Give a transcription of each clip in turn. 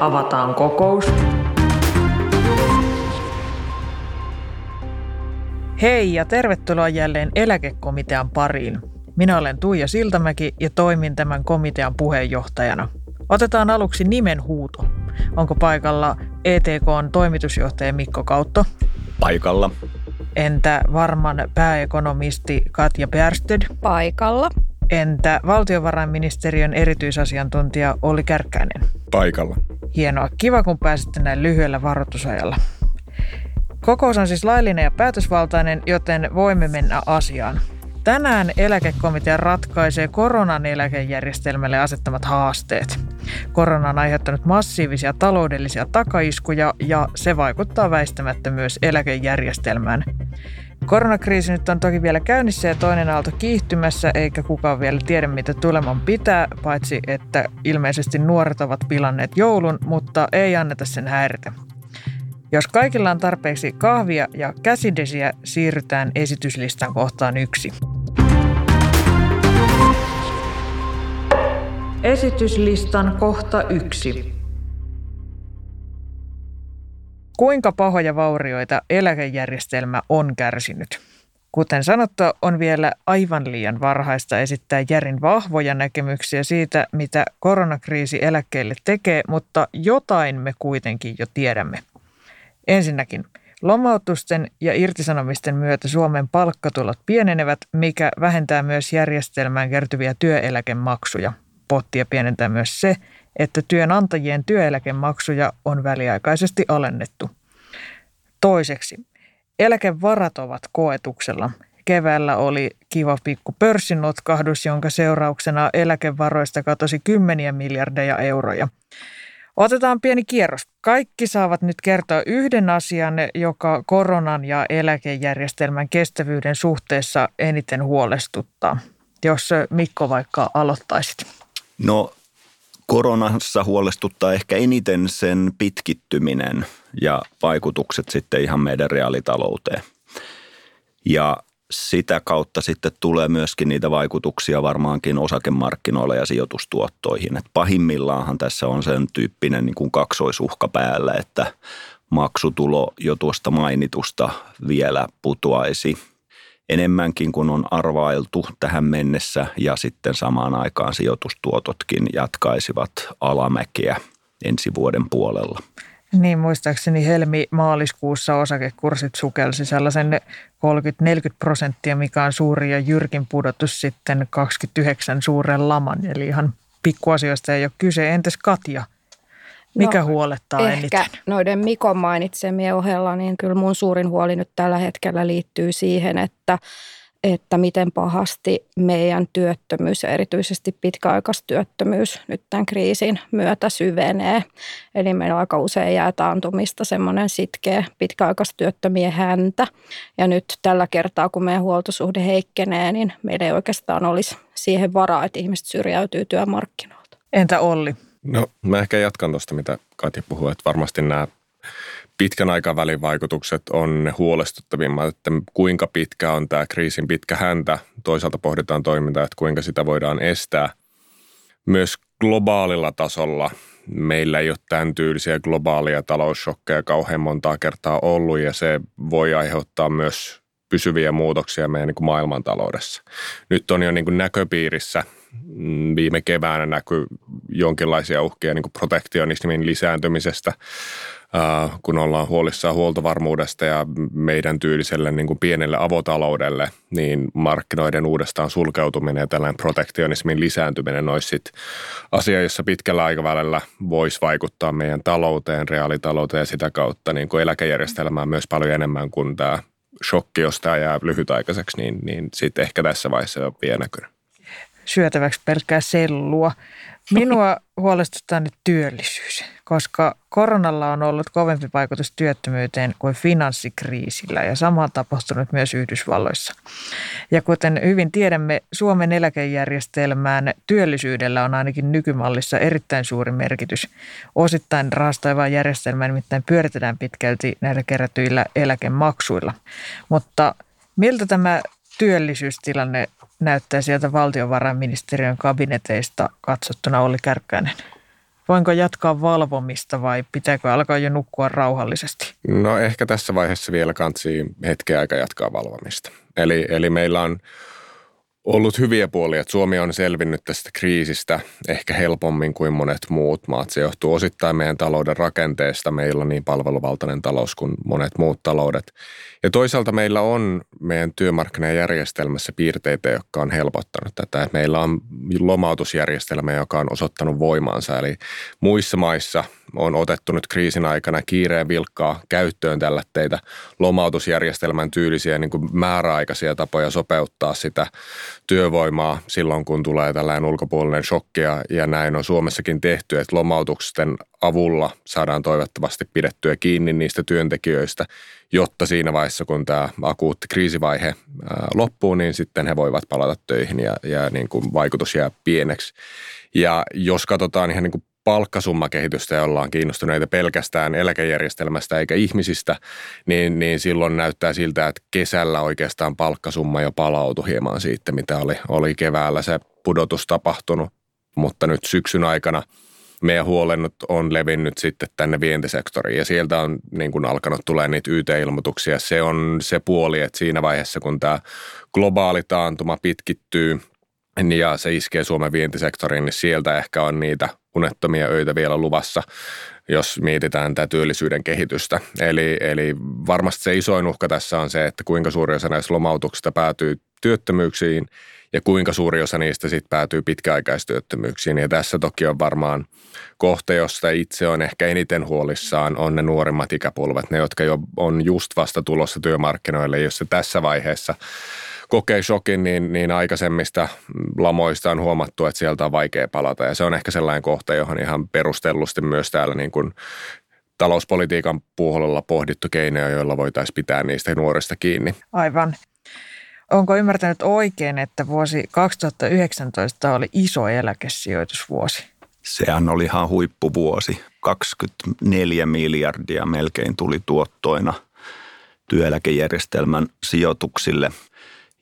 avataan kokous. Hei ja tervetuloa jälleen eläkekomitean pariin. Minä olen Tuija Siltamäki ja toimin tämän komitean puheenjohtajana. Otetaan aluksi nimen huuto. Onko paikalla ETKn toimitusjohtaja Mikko Kautto? Paikalla. Entä varman pääekonomisti Katja Bärsted? Paikalla. Entä valtiovarainministeriön erityisasiantuntija Olli Kärkkäinen? Paikalla. Hienoa. Kiva, kun pääsitte näin lyhyellä varoitusajalla. Kokous on siis laillinen ja päätösvaltainen, joten voimme mennä asiaan. Tänään eläkekomitea ratkaisee koronan eläkejärjestelmälle asettamat haasteet. Korona on aiheuttanut massiivisia taloudellisia takaiskuja ja se vaikuttaa väistämättä myös eläkejärjestelmään. Koronakriisi nyt on toki vielä käynnissä ja toinen aalto kiihtymässä, eikä kukaan vielä tiedä mitä tuleman pitää, paitsi että ilmeisesti nuoret ovat pilanneet joulun, mutta ei anneta sen häiritä. Jos kaikilla on tarpeeksi kahvia ja käsidesiä, siirrytään esityslistan kohtaan yksi. Esityslistan kohta yksi. Kuinka pahoja vaurioita eläkejärjestelmä on kärsinyt? Kuten sanottua, on vielä aivan liian varhaista esittää järin vahvoja näkemyksiä siitä, mitä koronakriisi eläkkeelle tekee, mutta jotain me kuitenkin jo tiedämme. Ensinnäkin, lomautusten ja irtisanomisten myötä Suomen palkkatulot pienenevät, mikä vähentää myös järjestelmään kertyviä työeläkemaksuja. Pottia pienentää myös se, että työnantajien työeläkemaksuja on väliaikaisesti alennettu. Toiseksi, eläkevarat ovat koetuksella. Keväällä oli kiva pikku pörssinotkahdus, jonka seurauksena eläkevaroista katosi kymmeniä miljardeja euroja. Otetaan pieni kierros. Kaikki saavat nyt kertoa yhden asian, joka koronan ja eläkejärjestelmän kestävyyden suhteessa eniten huolestuttaa. Jos Mikko vaikka aloittaisit. No koronassa huolestuttaa ehkä eniten sen pitkittyminen ja vaikutukset sitten ihan meidän reaalitalouteen. Ja sitä kautta sitten tulee myöskin niitä vaikutuksia varmaankin osakemarkkinoilla ja sijoitustuottoihin. Et pahimmillaanhan tässä on sen tyyppinen niin kuin kaksoisuhka päällä, että maksutulo jo tuosta mainitusta vielä putoaisi enemmänkin kuin on arvailtu tähän mennessä ja sitten samaan aikaan sijoitustuototkin jatkaisivat alamäkeä ensi vuoden puolella. Niin, muistaakseni helmi-maaliskuussa osakekurssit sukelsi sellaisen 30-40 prosenttia, mikä on suuri ja jyrkin pudotus sitten 29 suuren laman. Eli ihan pikkuasioista ei ole kyse. Entäs Katja? Mikä no, huolettaa ehkä eniten? noiden Mikon mainitsemien ohella, niin kyllä mun suurin huoli nyt tällä hetkellä liittyy siihen, että että miten pahasti meidän työttömyys ja erityisesti pitkäaikaistyöttömyys nyt tämän kriisin myötä syvenee. Eli meillä aika usein jää taantumista semmoinen sitkeä pitkäaikaistyöttömien häntä. Ja nyt tällä kertaa, kun meidän huoltosuhde heikkenee, niin meillä ei oikeastaan olisi siihen varaa, että ihmiset syrjäytyy työmarkkinoilta. Entä Olli? No mä ehkä jatkan tuosta, mitä Katja puhui, että varmasti nämä pitkän aikavälin vaikutukset on huolestuttavimmat, että kuinka pitkä on tämä kriisin pitkä häntä. Toisaalta pohditaan toimintaa, että kuinka sitä voidaan estää. Myös globaalilla tasolla meillä ei ole tämän tyylisiä globaalia talousshokkeja kauhean montaa kertaa ollut ja se voi aiheuttaa myös pysyviä muutoksia meidän niin kuin maailmantaloudessa. Nyt on jo niin kuin näköpiirissä viime keväänä näkyy jonkinlaisia uhkia niin kuin protektionismin lisääntymisestä kun ollaan huolissaan huoltovarmuudesta ja meidän tyyliselle niin kuin pienelle avotaloudelle, niin markkinoiden uudestaan sulkeutuminen ja tällainen protektionismin lisääntyminen olisi sit asia, jossa pitkällä aikavälillä voisi vaikuttaa meidän talouteen, reaalitalouteen ja sitä kautta niin kuin eläkejärjestelmään myös paljon enemmän kuin tämä shokki, jos tämä jää lyhytaikaiseksi, niin, niin sitten ehkä tässä vaiheessa on vielä näkynyt. Syötäväksi pelkkää sellua. Minua huolestuttaa nyt työllisyys, koska koronalla on ollut kovempi vaikutus työttömyyteen kuin finanssikriisillä ja sama on tapahtunut myös Yhdysvalloissa. Ja kuten hyvin tiedämme, Suomen eläkejärjestelmään työllisyydellä on ainakin nykymallissa erittäin suuri merkitys. Osittain rahastoivaa järjestelmää nimittäin pyöritetään pitkälti näillä kerätyillä eläkemaksuilla. Mutta miltä tämä työllisyystilanne näyttää sieltä valtiovarainministeriön kabineteista katsottuna Olli Kärkkäinen? Voinko jatkaa valvomista vai pitääkö alkaa jo nukkua rauhallisesti? No ehkä tässä vaiheessa vielä kansi hetken aika jatkaa valvomista. Eli, eli meillä on ollut hyviä puolia, että Suomi on selvinnyt tästä kriisistä ehkä helpommin kuin monet muut maat. Se johtuu osittain meidän talouden rakenteesta. Meillä on niin palveluvaltainen talous kuin monet muut taloudet. Ja toisaalta meillä on meidän työmarkkinajärjestelmässä piirteitä, jotka on helpottanut tätä. Meillä on lomautusjärjestelmä, joka on osoittanut voimaansa. Eli muissa maissa on otettu nyt kriisin aikana kiireen vilkkaa käyttöön tällä teitä lomautusjärjestelmän tyylisiä niin kuin määräaikaisia tapoja sopeuttaa sitä työvoimaa silloin, kun tulee tällainen ulkopuolinen shokki ja, ja näin on Suomessakin tehty, että lomautusten avulla saadaan toivottavasti pidettyä kiinni niistä työntekijöistä, jotta siinä vaiheessa, kun tämä akuutti kriisivaihe loppuu, niin sitten he voivat palata töihin ja, ja niin kuin vaikutus jää pieneksi. Ja jos katsotaan ihan niin kuin palkkasummakehitystä ja ollaan kiinnostuneita pelkästään eläkejärjestelmästä eikä ihmisistä, niin, niin silloin näyttää siltä, että kesällä oikeastaan palkkasumma jo palautui hieman siitä, mitä oli, oli keväällä se pudotus tapahtunut. Mutta nyt syksyn aikana meidän huolennut on levinnyt sitten tänne vientisektoriin ja sieltä on niin kuin alkanut tulee niitä YT-ilmoituksia. Se on se puoli, että siinä vaiheessa kun tämä globaali taantuma pitkittyy – ja se iskee Suomen vientisektoriin, niin sieltä ehkä on niitä unettomia öitä vielä luvassa, jos mietitään tätä työllisyyden kehitystä. Eli, eli varmasti se isoin uhka tässä on se, että kuinka suuri osa näistä lomautuksista päätyy työttömyyksiin ja kuinka suuri osa niistä sitten päätyy pitkäaikaistyöttömyyksiin. Ja tässä toki on varmaan kohta, josta itse on ehkä eniten huolissaan, on ne nuoremmat ikäpolvet, ne jotka jo on just vasta tulossa työmarkkinoille, jos se tässä vaiheessa kokee shokin, niin, niin aikaisemmista lamoista on huomattu, että sieltä on vaikea palata. Ja se on ehkä sellainen kohta, johon ihan perustellusti myös täällä niin kuin talouspolitiikan puolella pohdittu keinoja, joilla voitaisiin pitää niistä nuorista kiinni. Aivan. Onko ymmärtänyt oikein, että vuosi 2019 oli iso eläkesijoitusvuosi? Sehän oli ihan huippuvuosi. 24 miljardia melkein tuli tuottoina työeläkejärjestelmän sijoituksille –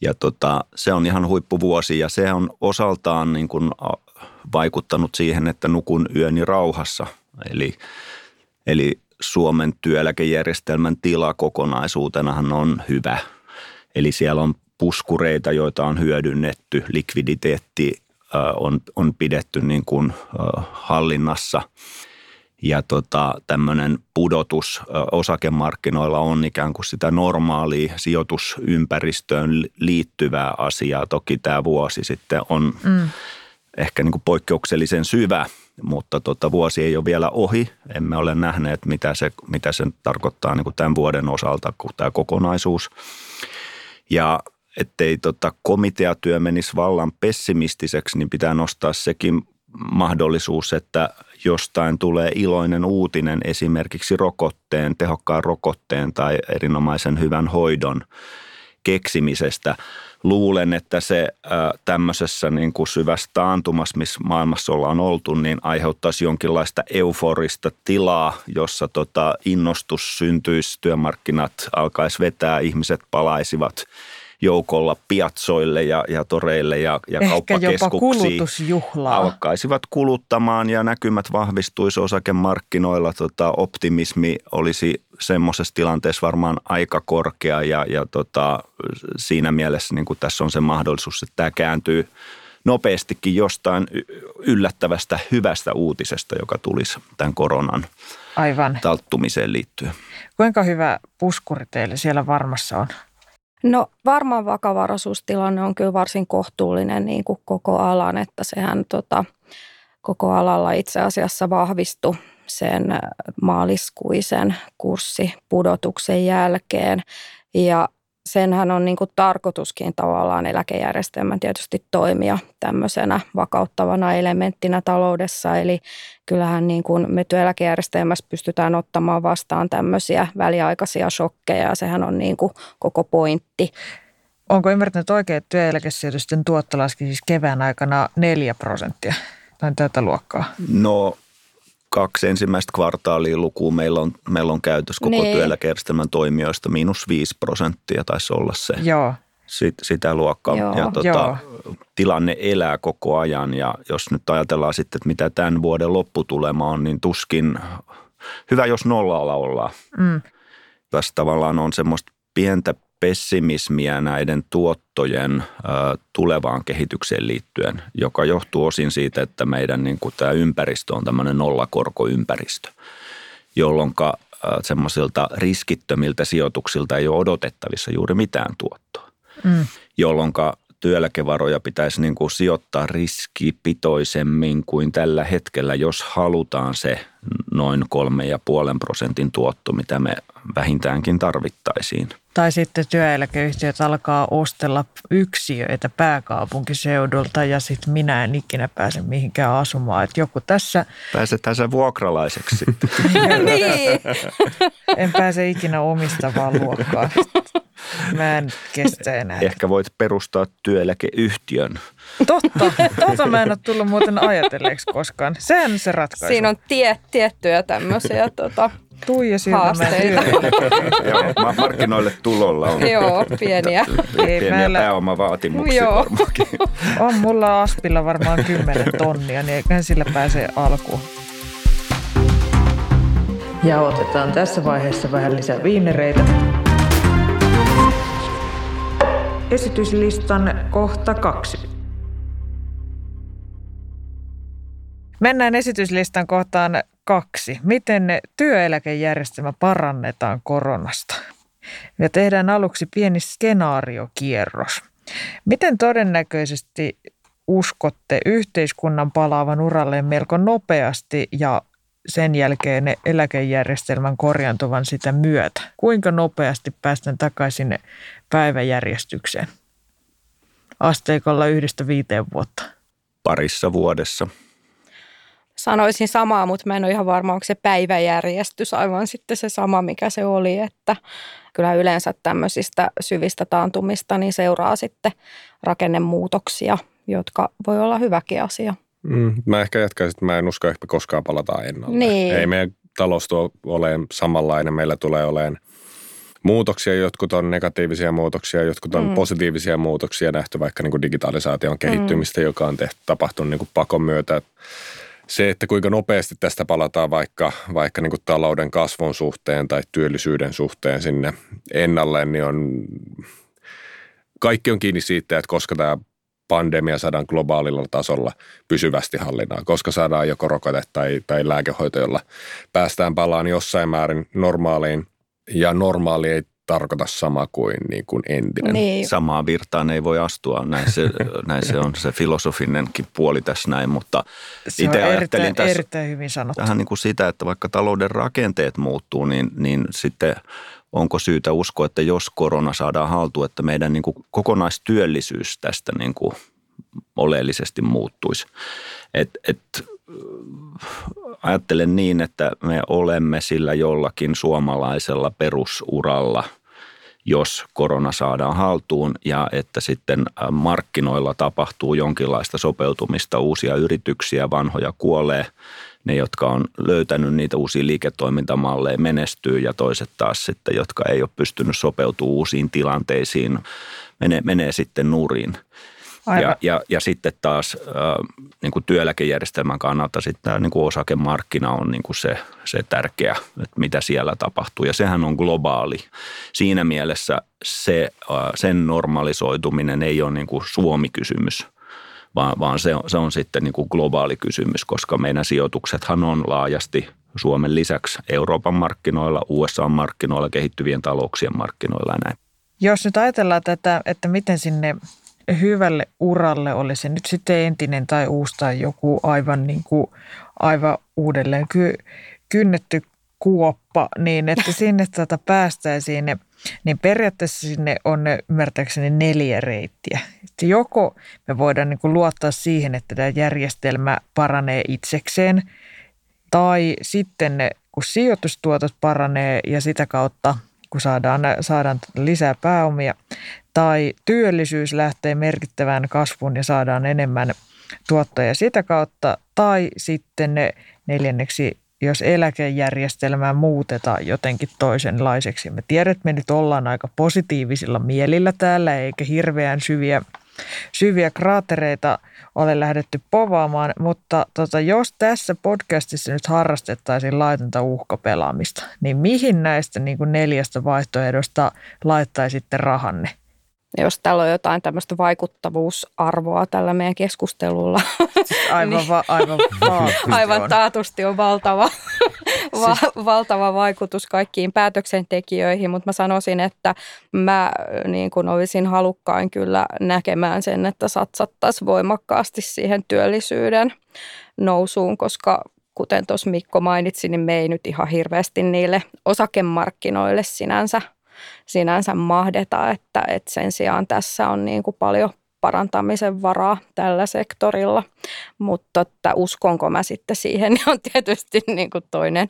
ja tota, se on ihan huippuvuosi ja se on osaltaan niin kuin vaikuttanut siihen, että nukun yöni rauhassa. Eli, eli Suomen työeläkejärjestelmän tila kokonaisuutenahan on hyvä. Eli siellä on puskureita, joita on hyödynnetty, likviditeetti on, on pidetty niin kuin hallinnassa – ja tota, tämmöinen pudotus osakemarkkinoilla on ikään kuin sitä normaalia sijoitusympäristöön liittyvää asiaa. Toki tämä vuosi sitten on mm. ehkä niin kuin poikkeuksellisen syvä, mutta tota, vuosi ei ole vielä ohi. Emme ole nähneet, mitä se, mitä se tarkoittaa niin kuin tämän vuoden osalta, kun tämä kokonaisuus. Ja ettei tota komiteatyö menisi vallan pessimistiseksi, niin pitää nostaa sekin mahdollisuus, että jostain tulee iloinen uutinen esimerkiksi rokotteen, tehokkaan rokotteen tai erinomaisen hyvän hoidon keksimisestä. Luulen, että se tämmöisessä niin kuin syvässä taantumassa, missä maailmassa ollaan oltu, niin aiheuttaisi jonkinlaista euforista tilaa, jossa tota innostus syntyisi, työmarkkinat alkaisi vetää, ihmiset palaisivat – joukolla piatsoille ja, ja toreille ja, ja Ehkä kauppakeskuksiin. jopa Alkaisivat kuluttamaan ja näkymät vahvistuisi osakemmarkkinoilla. Tota, optimismi olisi semmoisessa tilanteessa varmaan aika korkea ja, ja tota, siinä mielessä niin kuin tässä on se mahdollisuus, että tämä kääntyy nopeastikin jostain yllättävästä hyvästä uutisesta, joka tulisi tämän koronan Aivan. talttumiseen liittyen. Kuinka hyvä puskuri teille siellä varmassa on? No varmaan vakavaraisuustilanne on kyllä varsin kohtuullinen niin kuin koko alan, että sehän tota, koko alalla itse asiassa vahvistui sen äh, maaliskuisen kurssipudotuksen jälkeen. Ja senhän on niin kuin tarkoituskin tavallaan eläkejärjestelmän tietysti toimia tämmöisenä vakauttavana elementtinä taloudessa. Eli kyllähän niin kuin me työeläkejärjestelmässä pystytään ottamaan vastaan tämmöisiä väliaikaisia shokkeja ja sehän on niin kuin koko pointti. Onko ymmärtänyt oikein, että työeläkesijoitusten tuotto laski siis kevään aikana 4 prosenttia? Tai tätä luokkaa? No kaksi ensimmäistä kvartaalia lukua meillä on, meillä on käytössä koko niin. työeläkejärjestelmän toimijoista. Miinus viisi prosenttia taisi olla se. Joo. Sit, sitä luokkaa. Joo. Ja tota, tilanne elää koko ajan ja jos nyt ajatellaan sitten, että mitä tämän vuoden lopputulema on, niin tuskin hyvä, jos nollalla ollaan. Mm. Tässä tavallaan on semmoista pientä pessimismiä näiden tuottojen tulevaan kehitykseen liittyen, joka johtuu osin siitä, että meidän niin kuin tämä ympäristö on tämmöinen nollakorkoympäristö, jolloin semmoisilta riskittömiltä sijoituksilta ei ole odotettavissa juuri mitään tuottoa, mm. jolloin työeläkevaroja pitäisi niin kuin sijoittaa riskipitoisemmin kuin tällä hetkellä, jos halutaan se noin kolme ja puolen prosentin tuotto, mitä me vähintäänkin tarvittaisiin. Tai sitten työeläkeyhtiöt alkaa ostella yksiöitä pääkaupunkiseudulta ja sitten minä en ikinä pääse mihinkään asumaan. Että joku tässä... Pääsetään sen vuokralaiseksi sitten. niin. En pääse ikinä omistavaan luokkaan. Mä en kestä enää. Ehkä voit perustaa työeläkeyhtiön. Totta, totta mä en ole tullut muuten ajatelleeksi koskaan. Sehän se ratkaisu. Siinä on tie, tiettyjä tämmöisiä tota, Tuija haasteita. Joo, markkinoille tulolla on. Joo, pieniä. pieniä meillä... pääomavaatimuksia Joo. varmaankin. On mulla Aspilla varmaan 10 tonnia, niin eiköhän sillä pääse alkuun. Ja otetaan tässä vaiheessa vähän lisää viinereitä. Esityslistan kohta kaksi. Mennään esityslistan kohtaan kaksi. Miten työeläkejärjestelmä parannetaan koronasta? Ja tehdään aluksi pieni skenaariokierros. Miten todennäköisesti uskotte yhteiskunnan palaavan uralleen melko nopeasti ja sen jälkeen eläkejärjestelmän korjantuvan sitä myötä? Kuinka nopeasti päästään takaisin päiväjärjestykseen? Asteikolla yhdestä viiteen vuotta. Parissa vuodessa. Sanoisin samaa, mutta mä en ole ihan varma, onko se päiväjärjestys aivan sitten se sama, mikä se oli, että kyllä yleensä tämmöisistä syvistä taantumista niin seuraa sitten rakennemuutoksia, jotka voi olla hyväkin asia. Mm, mä ehkä jatkaisin, että mä en usko, että koskaan palataan ennalle. Niin. Ei meidän talous tuo ole samanlainen. Meillä tulee olemaan muutoksia, jotkut on negatiivisia muutoksia, jotkut on mm. positiivisia muutoksia nähty vaikka niin kuin digitalisaation kehittymistä, mm. joka on tehty, tapahtunut niin kuin pakon myötä. Se, että kuinka nopeasti tästä palataan vaikka, vaikka niin talouden kasvun suhteen tai työllisyyden suhteen sinne ennalleen, niin on, kaikki on kiinni siitä, että koska tämä pandemia saadaan globaalilla tasolla pysyvästi hallinnaan, koska saadaan joko rokote tai, tai lääkehoito, jolla päästään palaan jossain määrin normaaliin. Ja normaali ei tarkoita sama kuin, niin kuin entinen. Niin. Samaan virtaan ei voi astua, näin se, näin se on se filosofinenkin puoli tässä näin, mutta se itse on erittäin, tässä erittäin hyvin sanottu. Tähän niin kuin sitä, että vaikka talouden rakenteet muuttuu, niin, niin sitten onko syytä uskoa, että jos korona saadaan haltuun, että meidän niin kuin kokonaistyöllisyys tästä niin kuin oleellisesti muuttuisi. Et, et, ajattelen niin, että me olemme sillä jollakin suomalaisella perusuralla, jos korona saadaan haltuun ja että sitten markkinoilla tapahtuu jonkinlaista sopeutumista, uusia yrityksiä, vanhoja kuolee – ne, jotka on löytänyt niitä uusia liiketoimintamalleja, menestyy ja toiset taas sitten, jotka ei ole pystynyt sopeutumaan uusiin tilanteisiin, menee, menee sitten nurin. Ja, ja, ja sitten taas äh, niin kuin työeläkejärjestelmän kannalta sitten tämä niin kuin osakemarkkina on niin kuin se, se tärkeä, että mitä siellä tapahtuu. Ja sehän on globaali. Siinä mielessä se, äh, sen normalisoituminen ei ole niin kuin Suomi-kysymys, vaan, vaan se, on, se on sitten niin kuin globaali kysymys, koska meidän sijoituksethan on laajasti Suomen lisäksi Euroopan markkinoilla, USA-markkinoilla, kehittyvien talouksien markkinoilla ja näin. Jos nyt ajatellaan tätä, että miten sinne hyvälle uralle oli se nyt sitten entinen tai uusi tai joku aivan, niin kuin, aivan uudelleen ky, kynnetty kuoppa, niin että sinne tuota päästäisiin, niin periaatteessa sinne on ymmärtääkseni neljä reittiä. Että joko me voidaan niin kuin luottaa siihen, että tämä järjestelmä paranee itsekseen, tai sitten ne, kun sijoitustuotot paranee ja sitä kautta kun saadaan, saadaan lisää pääomia, tai työllisyys lähtee merkittävään kasvuun ja saadaan enemmän tuottoja sitä kautta, tai sitten ne neljänneksi jos eläkejärjestelmää muutetaan jotenkin toisenlaiseksi. Me tiedät, me nyt ollaan aika positiivisilla mielillä täällä, eikä hirveän syviä, syviä kraatereita ole lähdetty povaamaan, mutta tota, jos tässä podcastissa nyt harrastettaisiin laitonta uhkapelaamista, niin mihin näistä niin kuin neljästä vaihtoehdosta laittaisitte rahanne? Jos täällä on jotain tämmöistä vaikuttavuusarvoa tällä meidän keskustelulla. Siis aivan, niin, va, aivan, aivan on. taatusti on valtava, va, siis... valtava vaikutus kaikkiin päätöksentekijöihin, mutta mä sanoisin, että mä niin kun olisin halukkain kyllä näkemään sen, että satsattaisiin voimakkaasti siihen työllisyyden nousuun, koska kuten tuossa Mikko mainitsi, niin me ei nyt ihan hirveästi niille osakemarkkinoille sinänsä – sinänsä mahdeta, että, että sen sijaan tässä on niin kuin paljon parantamisen varaa tällä sektorilla, mutta että uskonko mä sitten siihen, niin on tietysti niin kuin toinen,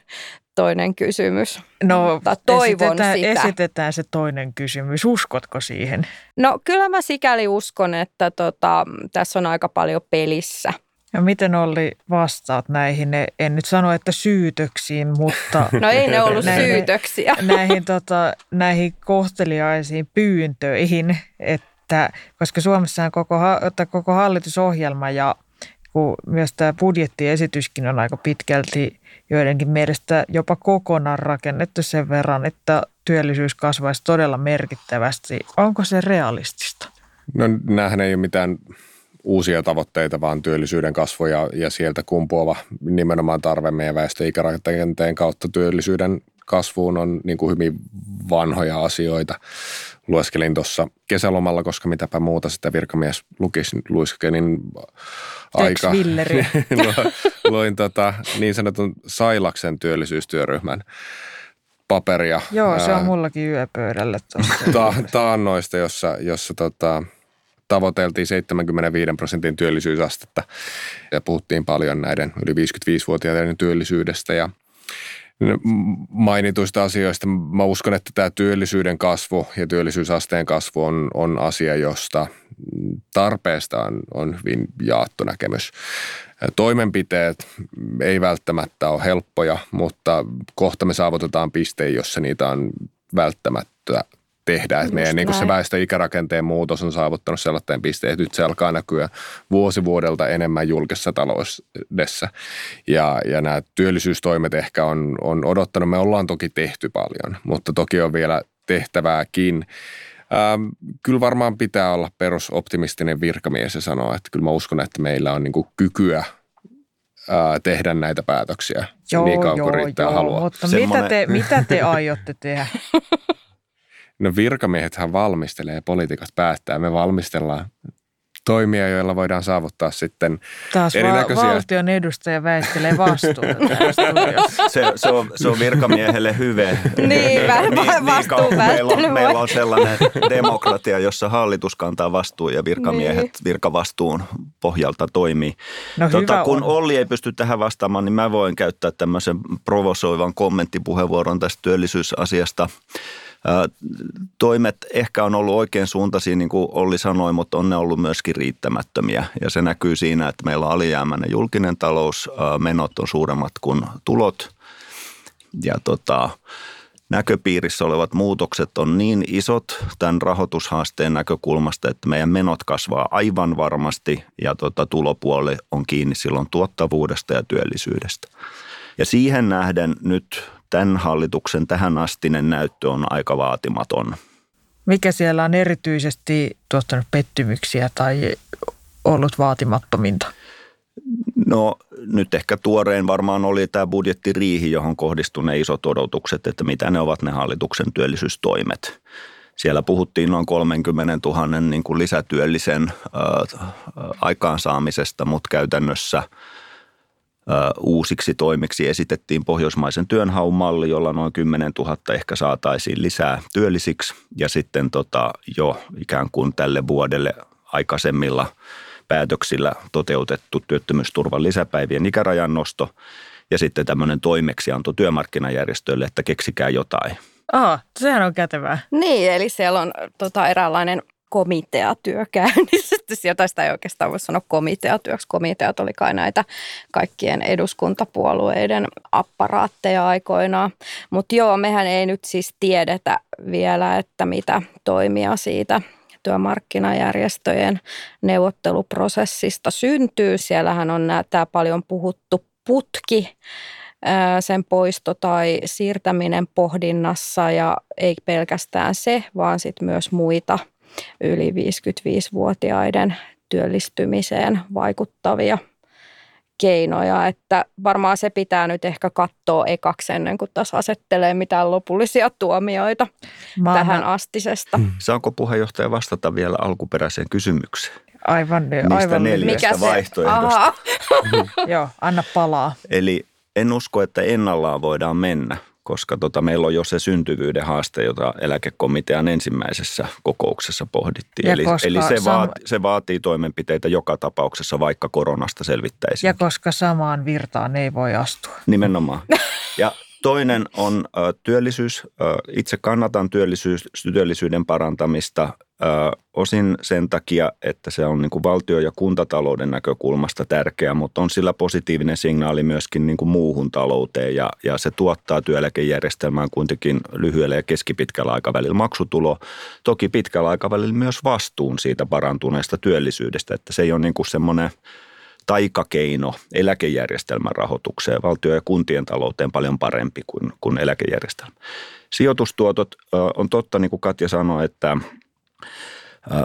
toinen kysymys. No mutta toivon esitetään, sitä. esitetään se toinen kysymys. Uskotko siihen? No kyllä mä sikäli uskon, että tota, tässä on aika paljon pelissä – ja miten oli vastaat näihin? En nyt sano, että syytöksiin, mutta... No ei ne ollut näihin, syytöksiä. Näihin, tota, näihin kohteliaisiin pyyntöihin, että koska Suomessa on koko, koko hallitusohjelma ja kun myös tämä budjettiesityskin on aika pitkälti joidenkin mielestä jopa kokonaan rakennettu sen verran, että työllisyys kasvaisi todella merkittävästi. Onko se realistista? No näähän ei ole mitään uusia tavoitteita, vaan työllisyyden kasvu ja, ja sieltä kumpuava nimenomaan tarve meidän väestöikärakenteen kautta työllisyyden kasvuun on niin kuin hyvin vanhoja asioita. Lueskelin tuossa kesälomalla, koska mitäpä muuta sitä virkamies lukisi, luiskelin aika. Luin tota, niin sanotun Sailaksen työllisyystyöryhmän paperia. Joo, se on mullakin yöpöydällä ta- taannoista, jossa, jossa tota, tavoiteltiin 75 prosentin työllisyysastetta ja puhuttiin paljon näiden yli 55-vuotiaiden työllisyydestä ja mainituista asioista. Mä uskon, että tämä työllisyyden kasvu ja työllisyysasteen kasvu on, on asia, josta tarpeesta on, on hyvin jaettu näkemys. Toimenpiteet ei välttämättä ole helppoja, mutta kohta me saavutetaan pisteen, jossa niitä on välttämättä tehdä. Että meidän niin se väestöikärakenteen muutos on saavuttanut sellaisen pisteen, että nyt se alkaa näkyä vuosi vuodelta enemmän julkisessa taloudessa. Ja, ja nämä työllisyystoimet ehkä on, on odottanut. Me ollaan toki tehty paljon, mutta toki on vielä tehtävääkin. Ähm, kyllä varmaan pitää olla perusoptimistinen virkamies ja sanoa, että kyllä mä uskon, että meillä on niin kuin kykyä ää, tehdä näitä päätöksiä joo, niin kauan kuin riittää joo, halua. Mutta Semmoinen... mitä, te, mitä te aiotte tehdä? No virkamiehethän valmistelee, poliitikot päättää. Me valmistellaan toimia, joilla voidaan saavuttaa sitten Taas erinäköisiä... valtion edustaja väistelee vastuuta se, se, on, se on virkamiehelle hyvä. niin, niin, niin meillä, on, meillä on sellainen demokratia, jossa hallitus kantaa vastuun ja virkamiehet niin. virkavastuun pohjalta toimii. No, tota, kun on. Olli ei pysty tähän vastaamaan, niin mä voin käyttää tämmöisen provosoivan kommenttipuheenvuoron tästä työllisyysasiasta. Toimet ehkä on ollut oikein suuntaisia, niin kuin Olli sanoi, mutta on ne ollut myöskin riittämättömiä. Ja se näkyy siinä, että meillä on alijäämäinen julkinen talous, menot on suuremmat kuin tulot. Ja tota, näköpiirissä olevat muutokset on niin isot tämän rahoitushaasteen näkökulmasta, että meidän menot kasvaa aivan varmasti ja tota, tulopuoli on kiinni silloin tuottavuudesta ja työllisyydestä. Ja siihen nähden nyt tämän hallituksen tähän astinen näyttö on aika vaatimaton. Mikä siellä on erityisesti tuottanut pettymyksiä tai ollut vaatimattominta? No nyt ehkä tuoreen varmaan oli tämä budjettiriihi, johon kohdistui ne isot odotukset, että mitä ne ovat ne hallituksen työllisyystoimet. Siellä puhuttiin noin 30 000 niin kuin lisätyöllisen aikaansaamisesta, mutta käytännössä – uusiksi toimiksi esitettiin pohjoismaisen työnhaun malli, jolla noin 10 000 ehkä saataisiin lisää työllisiksi ja sitten tota jo ikään kuin tälle vuodelle aikaisemmilla päätöksillä toteutettu työttömyysturvan lisäpäivien ikärajan nosto ja sitten tämmöinen toimeksianto työmarkkinajärjestöille, että keksikää jotain. Aha, sehän on kätevää. Niin, eli siellä on tota, eräänlainen komiteatyö käynnissä. Sieltä sitä ei oikeastaan voi sanoa komiteatyöksi. Komiteat oli kai näitä kaikkien eduskuntapuolueiden apparaatteja aikoinaan. Mutta joo, mehän ei nyt siis tiedetä vielä, että mitä toimia siitä työmarkkinajärjestöjen neuvotteluprosessista syntyy. Siellähän on tämä paljon puhuttu putki, sen poisto tai siirtäminen pohdinnassa ja ei pelkästään se, vaan sitten myös muita yli 55-vuotiaiden työllistymiseen vaikuttavia keinoja, että varmaan se pitää nyt ehkä katsoa ekaksi ennen kuin taas asettelee mitään lopullisia tuomioita Mä tähän astisesta. Hmm. Saanko puheenjohtaja vastata vielä alkuperäiseen kysymykseen? Aivan, Niistä aivan neljästä Mikä vaihtoehdosta. Joo, anna palaa. Eli en usko, että ennallaan voidaan mennä, koska tota, meillä on jo se syntyvyyden haaste, jota eläkekomitean ensimmäisessä kokouksessa pohdittiin. eli eli se, vaati, se vaatii toimenpiteitä joka tapauksessa, vaikka koronasta selvittäisiin. Ja koska samaan virtaan ei voi astua. Nimenomaan. Ja toinen on työllisyys. Itse kannatan työllisyys, työllisyyden parantamista osin sen takia, että se on niin kuin valtio- ja kuntatalouden näkökulmasta tärkeä, mutta on sillä positiivinen signaali myöskin niin kuin muuhun talouteen ja, ja se tuottaa työeläkejärjestelmään kuitenkin lyhyellä ja keskipitkällä aikavälillä maksutulo. Toki pitkällä aikavälillä myös vastuun siitä parantuneesta työllisyydestä, että se ei ole niin kuin semmoinen taikakeino eläkejärjestelmän rahoitukseen, valtio- ja kuntien talouteen paljon parempi kuin, kuin eläkejärjestelmä. Sijoitustuotot on totta, niin kuin Katja sanoi, että –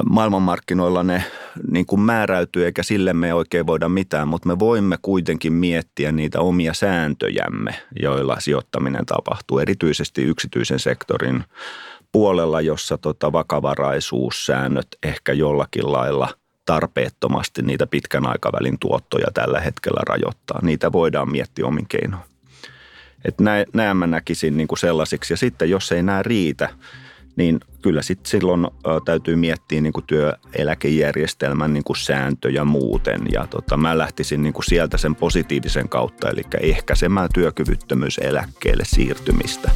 maailmanmarkkinoilla ne niin kuin määräytyy eikä sille me oikein voida mitään, mutta me voimme kuitenkin miettiä niitä omia sääntöjämme, joilla sijoittaminen tapahtuu, erityisesti yksityisen sektorin puolella, jossa tota vakavaraisuussäännöt ehkä jollakin lailla tarpeettomasti niitä pitkän aikavälin tuottoja tällä hetkellä rajoittaa. Niitä voidaan miettiä omin keinoin. Että nämä mä näkisin niin kuin sellaisiksi. Ja sitten jos ei nämä riitä, niin kyllä sit silloin täytyy miettiä niin kuin työeläkejärjestelmän niin kuin sääntöjä muuten. Ja tota, mä lähtisin niin kuin sieltä sen positiivisen kautta, eli ehkäisemään työkyvyttömyyseläkkeelle siirtymistä.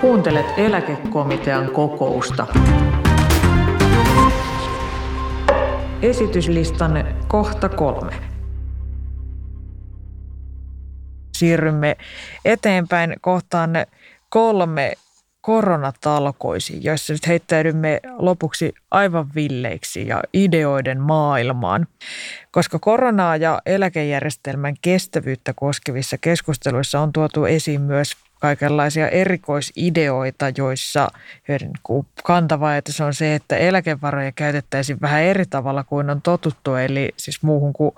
Kuuntelet eläkekomitean kokousta. Esityslistan kohta kolme. Siirrymme eteenpäin kohtaan kolme koronatalkoisiin, joissa nyt heittäydymme lopuksi aivan villeiksi ja ideoiden maailmaan. Koska koronaa ja eläkejärjestelmän kestävyyttä koskevissa keskusteluissa on tuotu esiin myös kaikenlaisia erikoisideoita, joissa kantava ajatus on se, että eläkevaroja käytettäisiin vähän eri tavalla kuin on totuttu, eli siis muuhun kuin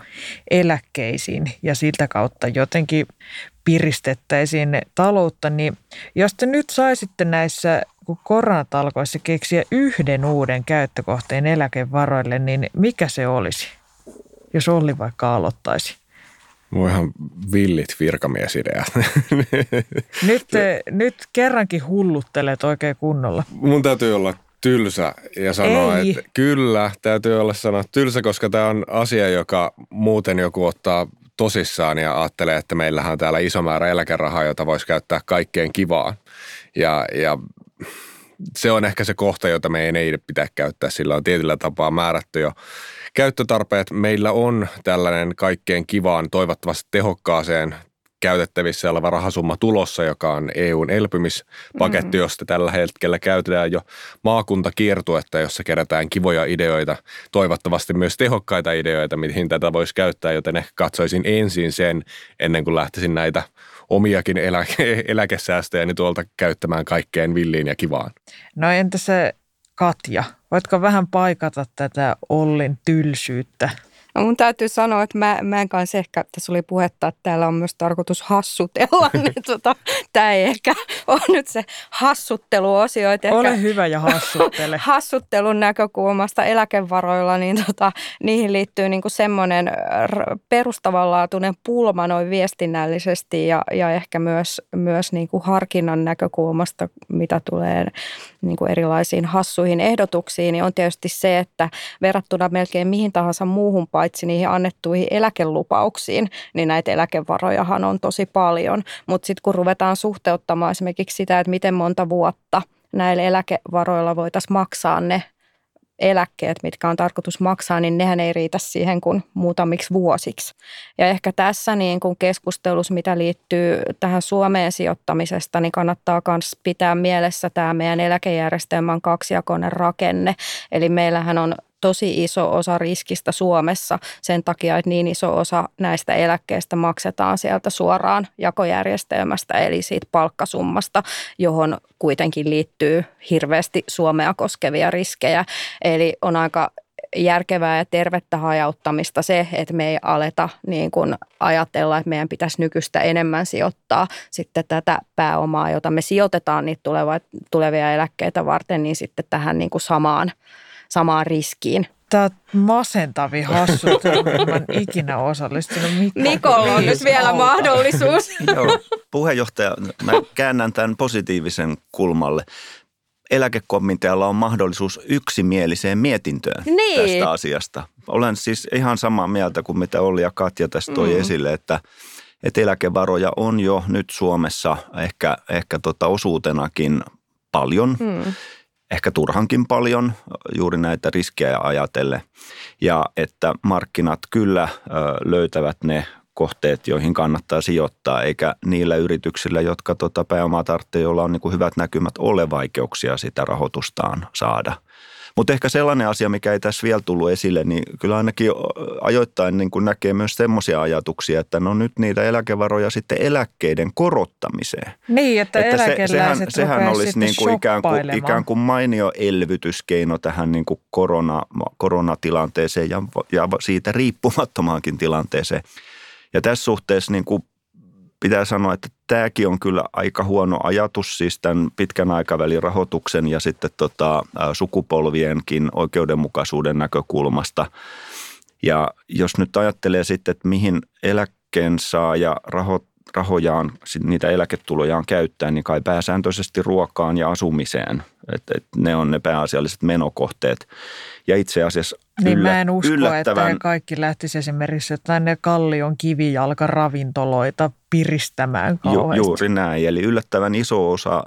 eläkkeisiin ja siltä kautta jotenkin piristettäisiin taloutta, niin jos te nyt saisitte näissä koronatalkoissa keksiä yhden uuden käyttökohteen eläkevaroille, niin mikä se olisi, jos Olli vaikka aloittaisi? Voihan villit virkamiesidea. Nyt, nyt kerrankin hulluttelet oikein kunnolla. Mun täytyy olla tylsä ja sanoa, Ei. että kyllä, täytyy olla sanoa tylsä, koska tämä on asia, joka muuten joku ottaa tosissaan ja ajattelee, että meillähän on täällä iso määrä eläkerahaa, jota voisi käyttää kaikkeen kivaan. Ja, ja se on ehkä se kohta, jota meidän ei pitää käyttää. Sillä on tietyllä tapaa määrätty jo käyttötarpeet. Meillä on tällainen kaikkeen kivaan, toivottavasti tehokkaaseen käytettävissä oleva rahasumma tulossa, joka on EUn elpymispaketti, mm. josta tällä hetkellä käytetään jo maakuntakiertuetta, jossa kerätään kivoja ideoita, toivottavasti myös tehokkaita ideoita, mihin tätä voisi käyttää, joten ehkä katsoisin ensin sen, ennen kuin lähtisin näitä omiakin eläke- eläkesäästöjä niin tuolta käyttämään kaikkeen villiin ja kivaan. No entä se Katja? Voitko vähän paikata tätä Ollin tylsyyttä? No mun täytyy sanoa, että mä, mä en kanssa ehkä, tässä oli puhetta, että täällä on myös tarkoitus hassutella, niin tota, tämä ei ehkä ole nyt se hassutteluosio. Että Ole ehkä hyvä ja hassuttele. Hassuttelun näkökulmasta eläkevaroilla, niin tota, niihin liittyy niinku semmoinen perustavanlaatuinen pulma noin viestinnällisesti ja, ja ehkä myös, myös niinku harkinnan näkökulmasta, mitä tulee niinku erilaisiin hassuihin ehdotuksiin, niin on tietysti se, että verrattuna melkein mihin tahansa muuhun paitsi niihin annettuihin eläkelupauksiin, niin näitä eläkevarojahan on tosi paljon. Mutta sitten kun ruvetaan suhteuttamaan esimerkiksi sitä, että miten monta vuotta näillä eläkevaroilla voitaisiin maksaa ne eläkkeet, mitkä on tarkoitus maksaa, niin nehän ei riitä siihen kuin muutamiksi vuosiksi. Ja ehkä tässä niin kuin keskustelussa, mitä liittyy tähän Suomeen sijoittamisesta, niin kannattaa myös pitää mielessä tämä meidän eläkejärjestelmän kaksijakoinen rakenne. Eli meillähän on tosi iso osa riskistä Suomessa sen takia, että niin iso osa näistä eläkkeistä maksetaan sieltä suoraan jakojärjestelmästä, eli siitä palkkasummasta, johon kuitenkin liittyy hirveästi Suomea koskevia riskejä. Eli on aika järkevää ja tervettä hajauttamista se, että me ei aleta niin kuin ajatella, että meidän pitäisi nykyistä enemmän sijoittaa sitten tätä pääomaa, jota me sijoitetaan niitä tulevia eläkkeitä varten, niin sitten tähän niin kuin samaan samaan riskiin. Tämä masentavi hassuttelu, mä en ikinä osallistunut Mikko. Nikolla on nyt vielä mahdollisuus. Joo, puheenjohtaja, mä käännän tämän positiivisen kulmalle eläkekomitealla on mahdollisuus yksimieliseen mietintöön niin. tästä asiasta. Olen siis ihan samaa mieltä kuin mitä Olli ja Katja tästä toi mm. esille, että, että eläkevaroja on jo nyt Suomessa ehkä, ehkä tota osuutenakin paljon. Mm ehkä turhankin paljon juuri näitä riskejä ajatellen. Ja että markkinat kyllä löytävät ne kohteet, joihin kannattaa sijoittaa, eikä niillä yrityksillä, jotka tota pääomaa tarvitsee, joilla on niin kuin hyvät näkymät, ole vaikeuksia sitä rahoitustaan saada – mutta ehkä sellainen asia, mikä ei tässä vielä tullut esille, niin kyllä ainakin ajoittain niin kuin näkee myös semmoisia ajatuksia, että no nyt niitä eläkevaroja sitten eläkkeiden korottamiseen. Niin, että, että se, sehän, sehän olisi niin kuin ikään, kuin, ikään kuin mainio elvytyskeino tähän niin kuin korona, koronatilanteeseen ja, ja siitä riippumattomaankin tilanteeseen. Ja tässä suhteessa niin kuin pitää sanoa, että tämäkin on kyllä aika huono ajatus, siis tämän pitkän aikavälin rahoituksen ja sitten tota, sukupolvienkin oikeudenmukaisuuden näkökulmasta. Ja jos nyt ajattelee sitten, että mihin eläkkeen saa ja raho, rahojaan, niitä eläketulojaan käyttää, niin kai pääsääntöisesti ruokaan ja asumiseen. Et, et ne on ne pääasialliset menokohteet. Ja itse asiassa niin yllä, mä en usko, yllättävän... että kaikki lähtisi esimerkiksi jotain ne kallion kivijalkaravintoloita piristämään kauheasti. Ju, juuri näin. Eli yllättävän iso osa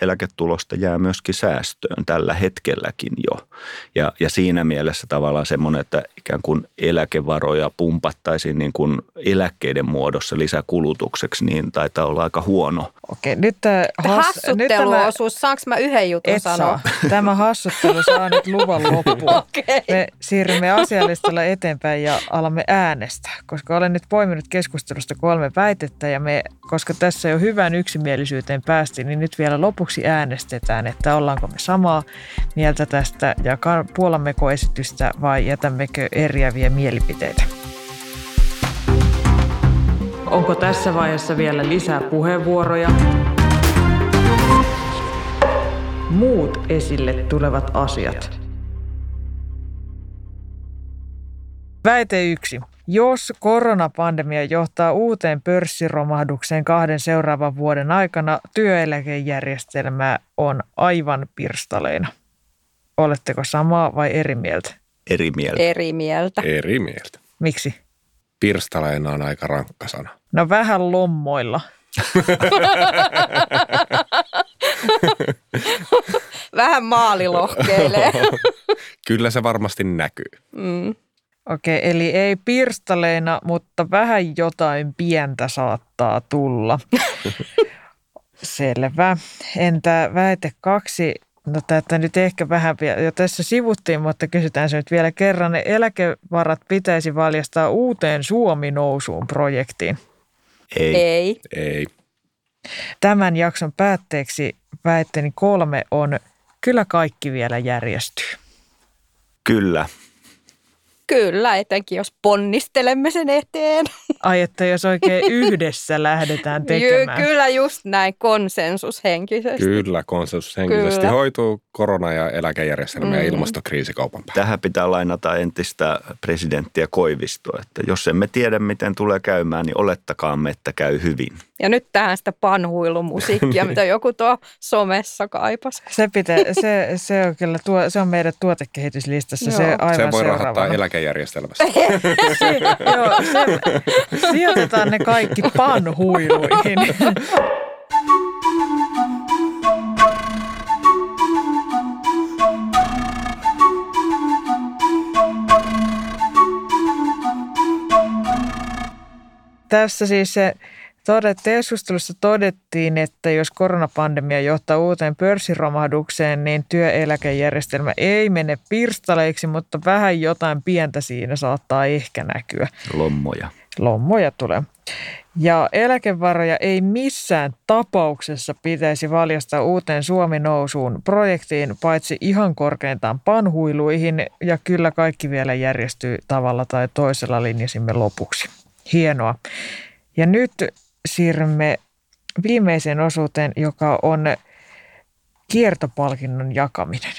eläketulosta jää myöskin säästöön tällä hetkelläkin jo. Ja, ja siinä mielessä tavallaan semmoinen, että ikään kuin eläkevaroja pumpattaisiin niin kuin eläkkeiden muodossa lisäkulutukseksi, niin taitaa olla aika huono. Okei, nyt, has, Hassutteluosuus, nyt tämä, saanko mä yhden jutun et sanoa? Saa. Tämä hassuttelu saa nyt luvan loppuun. okay. Me siirrymme asialistalla eteenpäin ja alamme äänestää, koska olen nyt poiminut keskustelusta kolme väitettä ja me, koska tässä jo hyvän yksimielisyyteen päästiin, niin nyt vielä lopuksi äänestetään, että ollaanko me samaa mieltä tästä ja puolammeko esitystä vai jätämmekö eriäviä mielipiteitä. Onko tässä vaiheessa vielä lisää puheenvuoroja? Muut esille tulevat asiat. Väite yksi. Jos koronapandemia johtaa uuteen pörssiromahdukseen kahden seuraavan vuoden aikana, työeläkejärjestelmä on aivan pirstaleina. Oletteko samaa vai eri mieltä? Eri mieltä. Eri mieltä. Eri mieltä. Miksi? Pirstaleina on aika rankka sana. No vähän lommoilla. vähän maalilohkeilee. Kyllä se varmasti näkyy. Mm. Okei, eli ei pirstaleina, mutta vähän jotain pientä saattaa tulla. Selvä. Entä väite kaksi? No tätä nyt ehkä vähän jo tässä sivuttiin, mutta kysytään se nyt vielä kerran. Ne eläkevarat pitäisi valjastaa uuteen Suomi-nousuun projektiin. Ei. Ei. Ei. Tämän jakson päätteeksi väitteeni kolme on, kyllä kaikki vielä järjestyy. Kyllä. Kyllä, etenkin jos ponnistelemme sen eteen. Ai, että jos oikein yhdessä lähdetään tekemään. Kyllä, just näin konsensushenkisesti. Kyllä, konsensushenkisesti Kyllä. hoituu korona- ja eläkejärjestelmä mm. ja ilmastokriisikaupan päälle. Tähän pitää lainata entistä presidenttiä Koivistoa, että jos emme tiedä, miten tulee käymään, niin olettakaamme, että käy hyvin. Ja nyt tähän sitä panhuilumusiikkia, mitä joku tuo somessa kaipasi. Se, pitää, se, se, on kyllä tuo, se on meidän tuotekehityslistassa. Se, aivan se voi rahoittaa eläkejärjestelmässä. joo, sijoitetaan ne kaikki panhuiluihin. Tässä siis se keskustelussa todettiin, että jos koronapandemia johtaa uuteen pörssiromahdukseen, niin työeläkejärjestelmä ei mene pirstaleiksi, mutta vähän jotain pientä siinä saattaa ehkä näkyä. Lommoja. Lommoja tulee. Ja eläkevaroja ei missään tapauksessa pitäisi valjastaa uuteen Suomi-nousuun projektiin, paitsi ihan korkeintaan panhuiluihin, ja kyllä kaikki vielä järjestyy tavalla tai toisella linjasimme lopuksi. Hienoa. Ja nyt siirrymme viimeiseen osuuteen, joka on kiertopalkinnon jakaminen.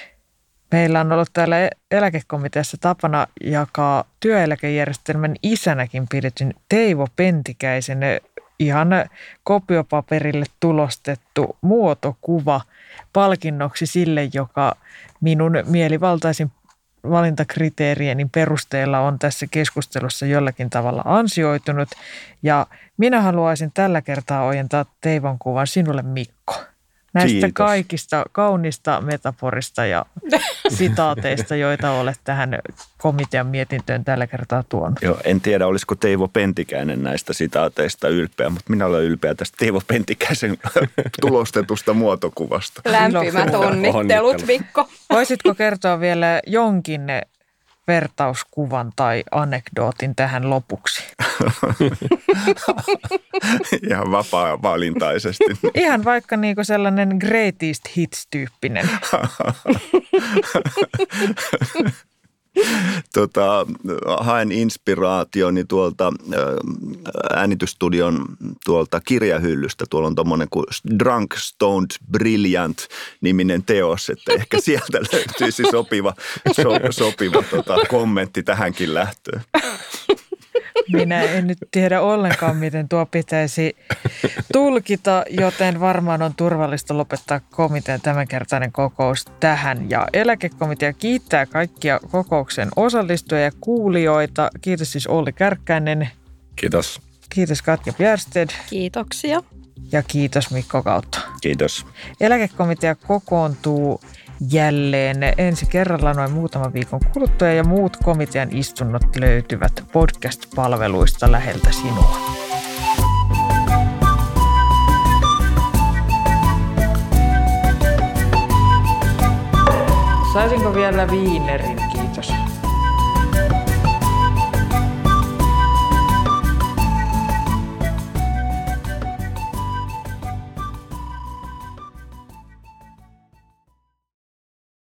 Meillä on ollut täällä eläkekomiteassa tapana jakaa työeläkejärjestelmän isänäkin pidetyn Teivo Pentikäisen ihan kopiopaperille tulostettu muotokuva palkinnoksi sille, joka minun mielivaltaisin valintakriteerieni perusteella on tässä keskustelussa jollakin tavalla ansioitunut. Ja minä haluaisin tällä kertaa ojentaa Teivon kuvan sinulle Mikko näistä Kiitos. kaikista kaunista metaforista ja sitaateista, joita olet tähän komitean mietintöön tällä kertaa tuonut. Joo, en tiedä, olisiko Teivo Pentikäinen näistä sitaateista ylpeä, mutta minä olen ylpeä tästä Teivo Pentikäisen tulostetusta muotokuvasta. Lämpimät onnittelut, Mikko. Voisitko kertoa vielä jonkin vertauskuvan tai anekdootin tähän lopuksi? Ihan vapaa-valintaisesti. Ihan vaikka niinku sellainen greatest hits-tyyppinen. tota, haen inspiraationi tuolta äänitystudion tuolta kirjahyllystä. Tuolla on tuommoinen kuin Drunk, Stoned, Brilliant niminen teos, että ehkä sieltä löytyisi sopiva, so, sopiva tota, kommentti tähänkin lähtöön. Minä en nyt tiedä ollenkaan, miten tuo pitäisi tulkita, joten varmaan on turvallista lopettaa komitean tämänkertainen kokous tähän. Ja eläkekomitea kiittää kaikkia kokouksen osallistujia ja kuulijoita. Kiitos siis Olli Kärkkäinen. Kiitos. Kiitos Katja Bjärsted. Kiitoksia. Ja kiitos Mikko Kautta. Kiitos. Eläkekomitea kokoontuu jälleen ensi kerralla noin muutaman viikon kuluttua ja muut komitean istunnot löytyvät podcast-palveluista läheltä sinua. Saisinko vielä viinerin?